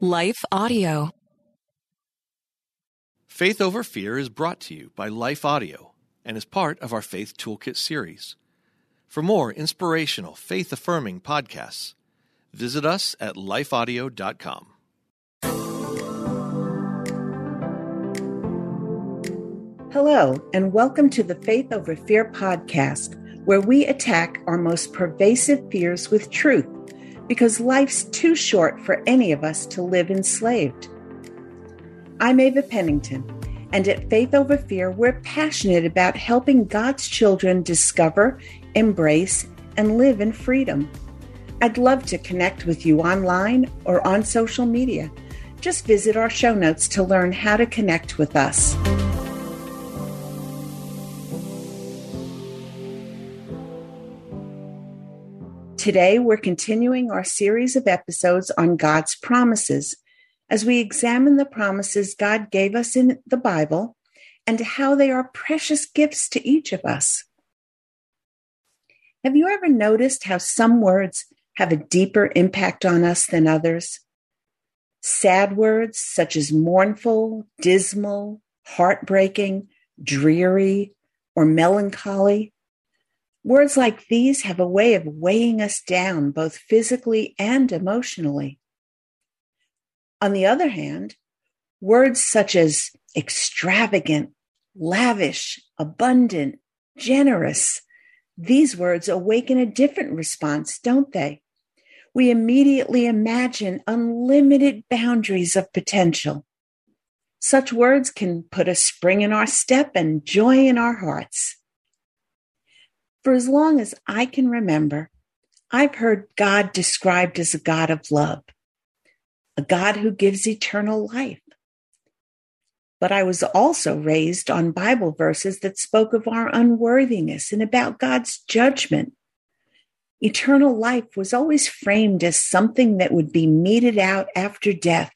Life Audio. Faith Over Fear is brought to you by Life Audio and is part of our Faith Toolkit series. For more inspirational, faith affirming podcasts, visit us at lifeaudio.com. Hello, and welcome to the Faith Over Fear podcast, where we attack our most pervasive fears with truth because life's too short for any of us to live enslaved. I'm Ava Pennington, and at Faith Over Fear, we're passionate about helping God's children discover, embrace, and live in freedom. I'd love to connect with you online or on social media. Just visit our show notes to learn how to connect with us. Today, we're continuing our series of episodes on God's promises as we examine the promises God gave us in the Bible and how they are precious gifts to each of us. Have you ever noticed how some words have a deeper impact on us than others? Sad words such as mournful, dismal, heartbreaking, dreary, or melancholy Words like these have a way of weighing us down, both physically and emotionally. On the other hand, words such as extravagant, lavish, abundant, generous, these words awaken a different response, don't they? We immediately imagine unlimited boundaries of potential. Such words can put a spring in our step and joy in our hearts. For as long as I can remember, I've heard God described as a God of love, a God who gives eternal life. But I was also raised on Bible verses that spoke of our unworthiness and about God's judgment. Eternal life was always framed as something that would be meted out after death,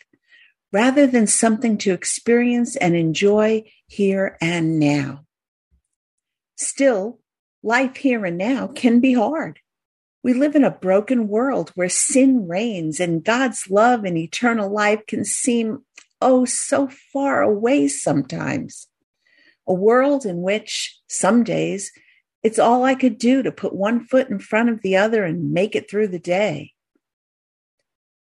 rather than something to experience and enjoy here and now. Still, life here and now can be hard. We live in a broken world where sin reigns and God's love and eternal life can seem, oh, so far away sometimes. A world in which some days it's all I could do to put one foot in front of the other and make it through the day.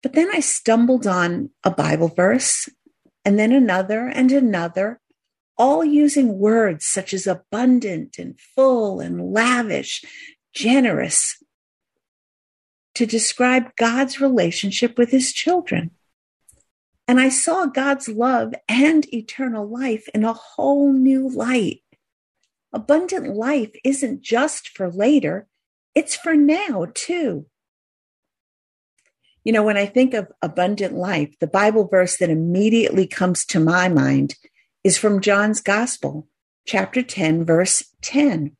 But then I stumbled on a Bible verse and then another and another all using words such as abundant and full and lavish, generous, to describe God's relationship with his children. And I saw God's love and eternal life in a whole new light. Abundant life isn't just for later, it's for now too. You know, when I think of abundant life, the Bible verse that immediately comes to my mind is from John's Gospel, chapter 10, verse 10.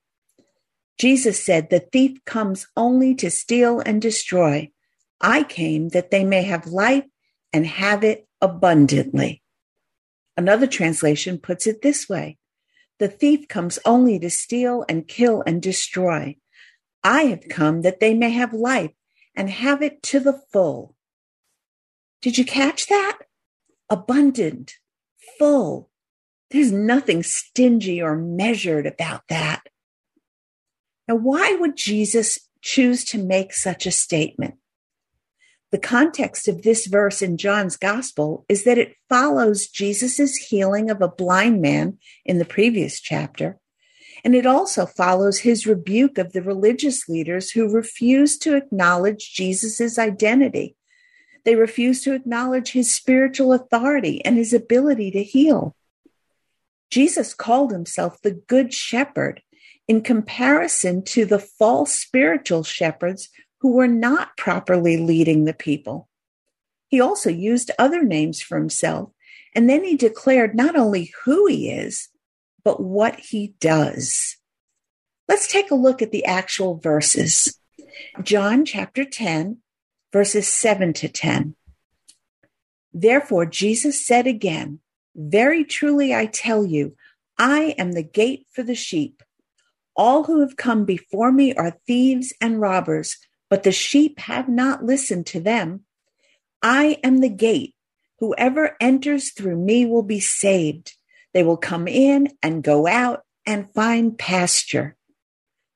Jesus said, The thief comes only to steal and destroy. I came that they may have life and have it abundantly. Another translation puts it this way The thief comes only to steal and kill and destroy. I have come that they may have life and have it to the full. Did you catch that? Abundant, full, there's nothing stingy or measured about that. Now, why would Jesus choose to make such a statement? The context of this verse in John's gospel is that it follows Jesus' healing of a blind man in the previous chapter. And it also follows his rebuke of the religious leaders who refused to acknowledge Jesus' identity. They refused to acknowledge his spiritual authority and his ability to heal. Jesus called himself the Good Shepherd in comparison to the false spiritual shepherds who were not properly leading the people. He also used other names for himself, and then he declared not only who he is, but what he does. Let's take a look at the actual verses. John chapter 10, verses 7 to 10. Therefore, Jesus said again, very truly I tell you, I am the gate for the sheep. All who have come before me are thieves and robbers, but the sheep have not listened to them. I am the gate. Whoever enters through me will be saved. They will come in and go out and find pasture.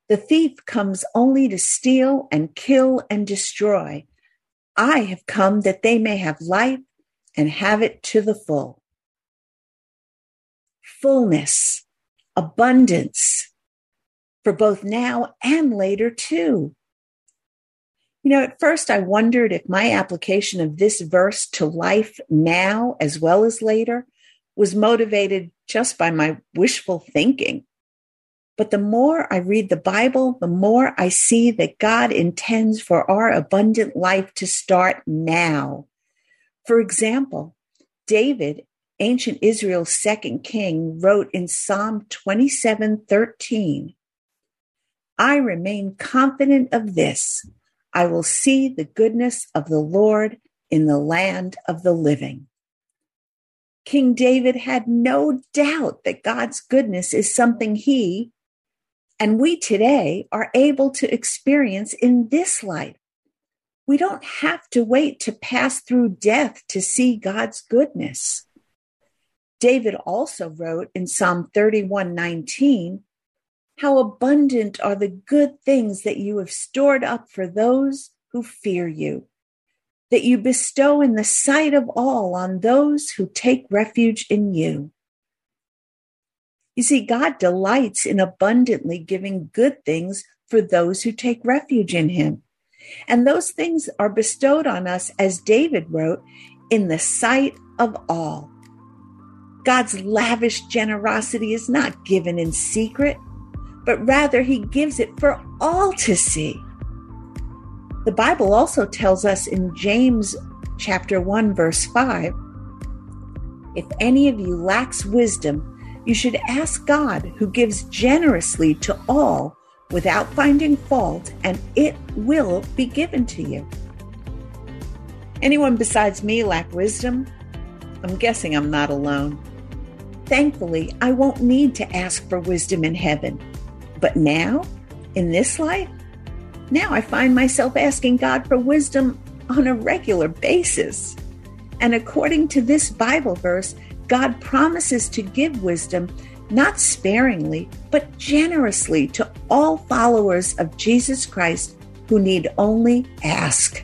The thief comes only to steal and kill and destroy. I have come that they may have life and have it to the full. Fullness, abundance for both now and later, too. You know, at first I wondered if my application of this verse to life now as well as later was motivated just by my wishful thinking. But the more I read the Bible, the more I see that God intends for our abundant life to start now. For example, David, ancient Israel's second king, wrote in Psalm 27 13, I remain confident of this. I will see the goodness of the Lord in the land of the living. King David had no doubt that God's goodness is something he, and we today are able to experience in this life. We don't have to wait to pass through death to see God's goodness. David also wrote in Psalm 31 19, How abundant are the good things that you have stored up for those who fear you, that you bestow in the sight of all on those who take refuge in you. You see, God delights in abundantly giving good things for those who take refuge in Him. And those things are bestowed on us, as David wrote, in the sight of all. God's lavish generosity is not given in secret, but rather He gives it for all to see. The Bible also tells us in James chapter 1 verse 5, if any of you lacks wisdom, you should ask God, who gives generously to all without finding fault, and it will be given to you. Anyone besides me lack wisdom? I'm guessing I'm not alone. Thankfully, I won't need to ask for wisdom in heaven. But now, in this life, now I find myself asking God for wisdom on a regular basis. And according to this Bible verse, God promises to give wisdom not sparingly, but generously to all followers of Jesus Christ who need only ask.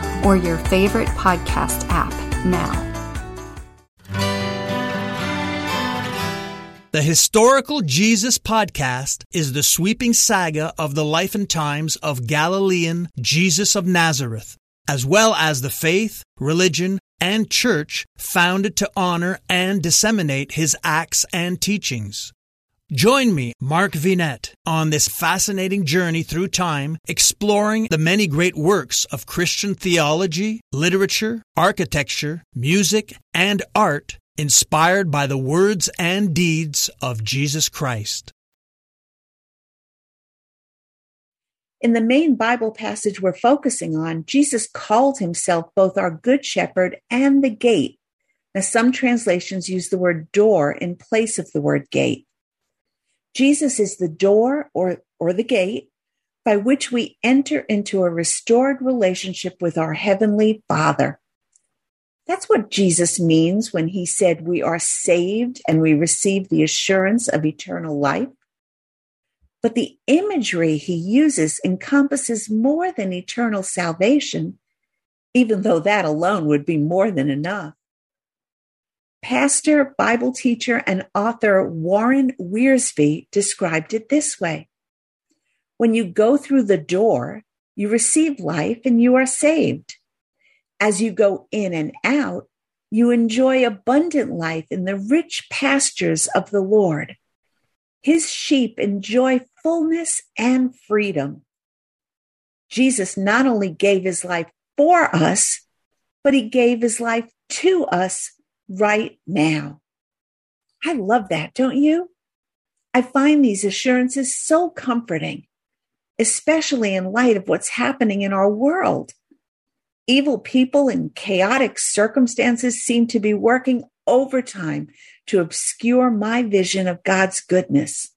or your favorite podcast app now. The Historical Jesus Podcast is the sweeping saga of the life and times of Galilean Jesus of Nazareth, as well as the faith, religion, and church founded to honor and disseminate his acts and teachings. Join me, Mark Vinet, on this fascinating journey through time, exploring the many great works of Christian theology, literature, architecture, music, and art inspired by the words and deeds of Jesus Christ. In the main Bible passage we're focusing on, Jesus called himself both our good shepherd and the gate. Now, some translations use the word door in place of the word gate. Jesus is the door or, or the gate by which we enter into a restored relationship with our Heavenly Father. That's what Jesus means when he said we are saved and we receive the assurance of eternal life. But the imagery he uses encompasses more than eternal salvation, even though that alone would be more than enough. Pastor, Bible teacher, and author Warren Wiersbe described it this way When you go through the door, you receive life and you are saved. As you go in and out, you enjoy abundant life in the rich pastures of the Lord. His sheep enjoy fullness and freedom. Jesus not only gave his life for us, but he gave his life to us right now. I love that, don't you? I find these assurances so comforting, especially in light of what's happening in our world. Evil people and chaotic circumstances seem to be working overtime to obscure my vision of God's goodness.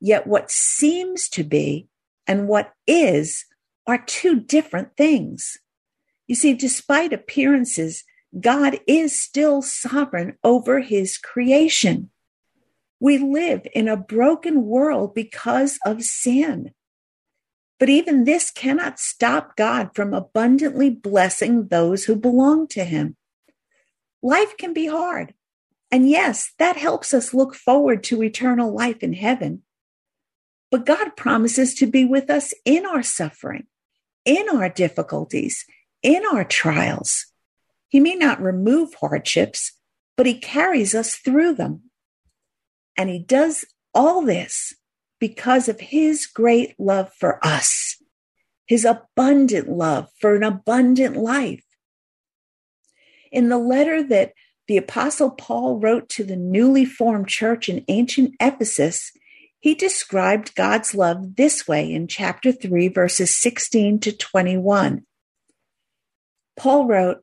Yet what seems to be and what is are two different things. You see, despite appearances, God is still sovereign over his creation. We live in a broken world because of sin. But even this cannot stop God from abundantly blessing those who belong to him. Life can be hard. And yes, that helps us look forward to eternal life in heaven. But God promises to be with us in our suffering, in our difficulties, in our trials. He may not remove hardships, but He carries us through them. And He does all this because of His great love for us, His abundant love for an abundant life. In the letter that the Apostle Paul wrote to the newly formed church in ancient Ephesus, he described God's love this way in chapter 3, verses 16 to 21. Paul wrote,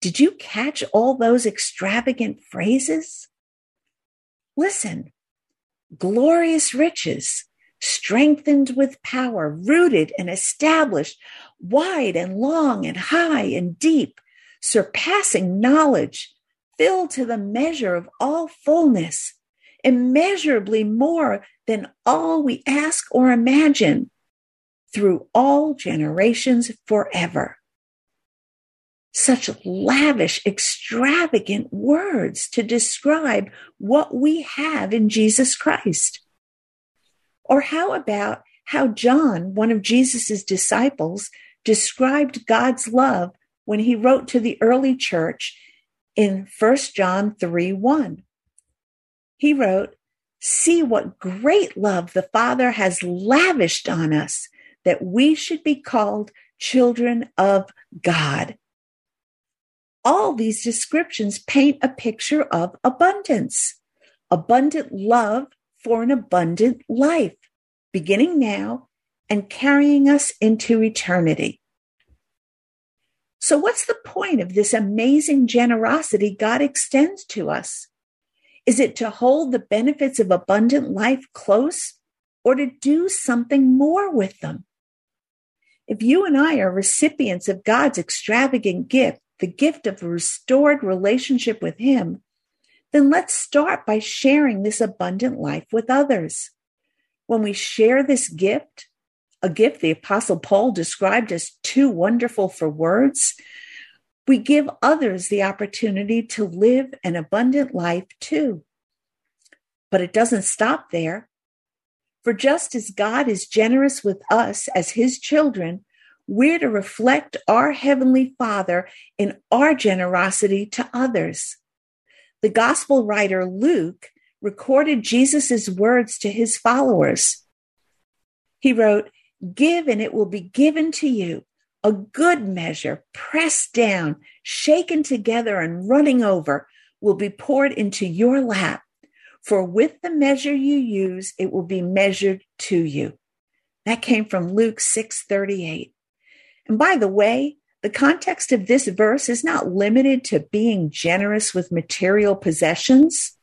Did you catch all those extravagant phrases? Listen, glorious riches, strengthened with power, rooted and established, wide and long and high and deep, surpassing knowledge, filled to the measure of all fullness, immeasurably more than all we ask or imagine, through all generations forever such lavish, extravagant words to describe what we have in Jesus Christ? Or how about how John, one of Jesus' disciples, described God's love when he wrote to the early church in 1 John 3 1. He wrote, See what great love the Father has lavished on us that we should be called children of God all these descriptions paint a picture of abundance, abundant love for an abundant life, beginning now and carrying us into eternity. So, what's the point of this amazing generosity God extends to us? Is it to hold the benefits of abundant life close or to do something more with them? If you and I are recipients of God's extravagant gift, the gift of a restored relationship with Him, then let's start by sharing this abundant life with others. When we share this gift, a gift the Apostle Paul described as too wonderful for words, we give others the opportunity to live an abundant life too. But it doesn't stop there. For just as God is generous with us as his children, we're to reflect our Heavenly Father in our generosity to others. The gospel writer Luke recorded Jesus' words to his followers. He wrote, Give and it will be given to you, a good measure, pressed down, shaken together, and running over, will be poured into your lap. For with the measure you use, it will be measured to you. That came from Luke 6 38. And by the way, the context of this verse is not limited to being generous with material possessions,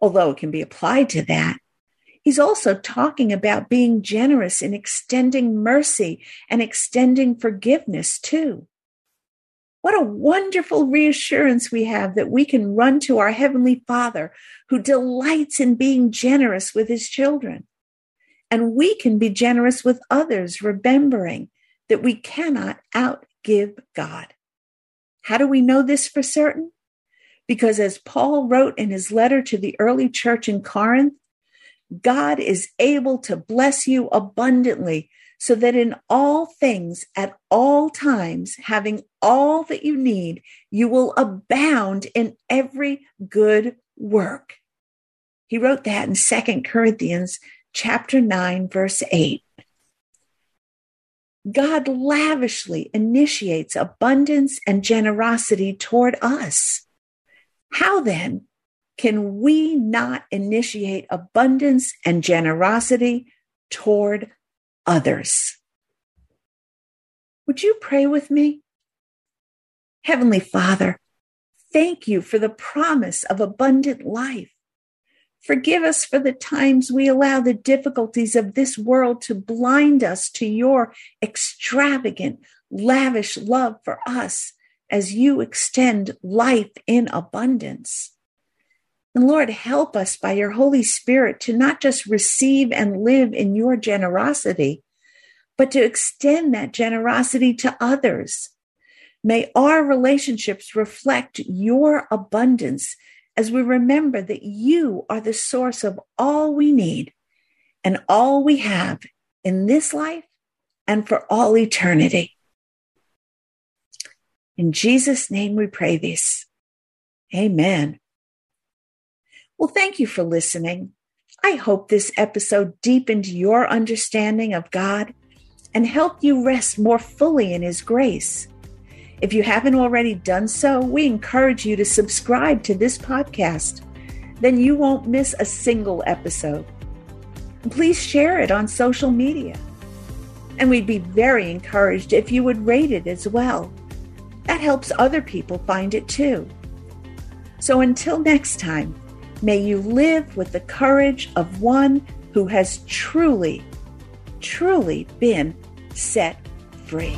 although it can be applied to that. He's also talking about being generous in extending mercy and extending forgiveness too. What a wonderful reassurance we have that we can run to our Heavenly Father who delights in being generous with His children. And we can be generous with others, remembering that we cannot outgive God. How do we know this for certain? Because as Paul wrote in his letter to the early church in Corinth, God is able to bless you abundantly so that in all things, at all times, having all that you need, you will abound in every good work. He wrote that in Second Corinthians chapter 9 verse 8. God lavishly initiates abundance and generosity toward us. How then can we not initiate abundance and generosity toward others. Would you pray with me? Heavenly Father, thank you for the promise of abundant life. Forgive us for the times we allow the difficulties of this world to blind us to your extravagant, lavish love for us as you extend life in abundance. And Lord, help us by your Holy Spirit to not just receive and live in your generosity, but to extend that generosity to others. May our relationships reflect your abundance as we remember that you are the source of all we need and all we have in this life and for all eternity. In Jesus' name we pray this. Amen. Well, thank you for listening. I hope this episode deepened your understanding of God and helped you rest more fully in His grace. If you haven't already done so, we encourage you to subscribe to this podcast. Then you won't miss a single episode. please share it on social media. And we'd be very encouraged if you would rate it as well. That helps other people find it too. So until next time, May you live with the courage of one who has truly, truly been set free.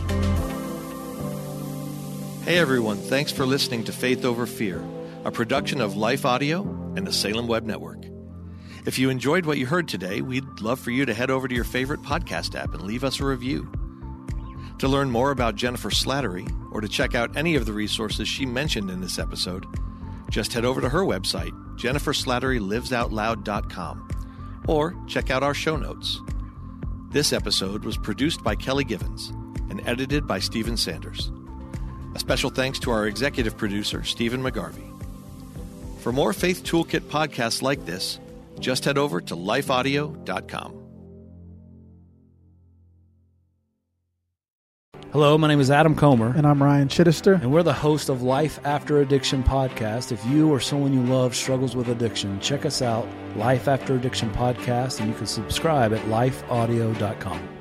Hey everyone, thanks for listening to Faith Over Fear, a production of Life Audio and the Salem Web Network. If you enjoyed what you heard today, we'd love for you to head over to your favorite podcast app and leave us a review. To learn more about Jennifer Slattery or to check out any of the resources she mentioned in this episode, just head over to her website, jenniferslatterylivesoutloud.com, or check out our show notes. This episode was produced by Kelly Givens and edited by Stephen Sanders. A special thanks to our executive producer, Stephen McGarvey. For more Faith Toolkit podcasts like this, just head over to lifeaudio.com. Hello, my name is Adam Comer. And I'm Ryan Chittister. And we're the host of Life After Addiction podcast. If you or someone you love struggles with addiction, check us out, Life After Addiction podcast, and you can subscribe at lifeaudio.com.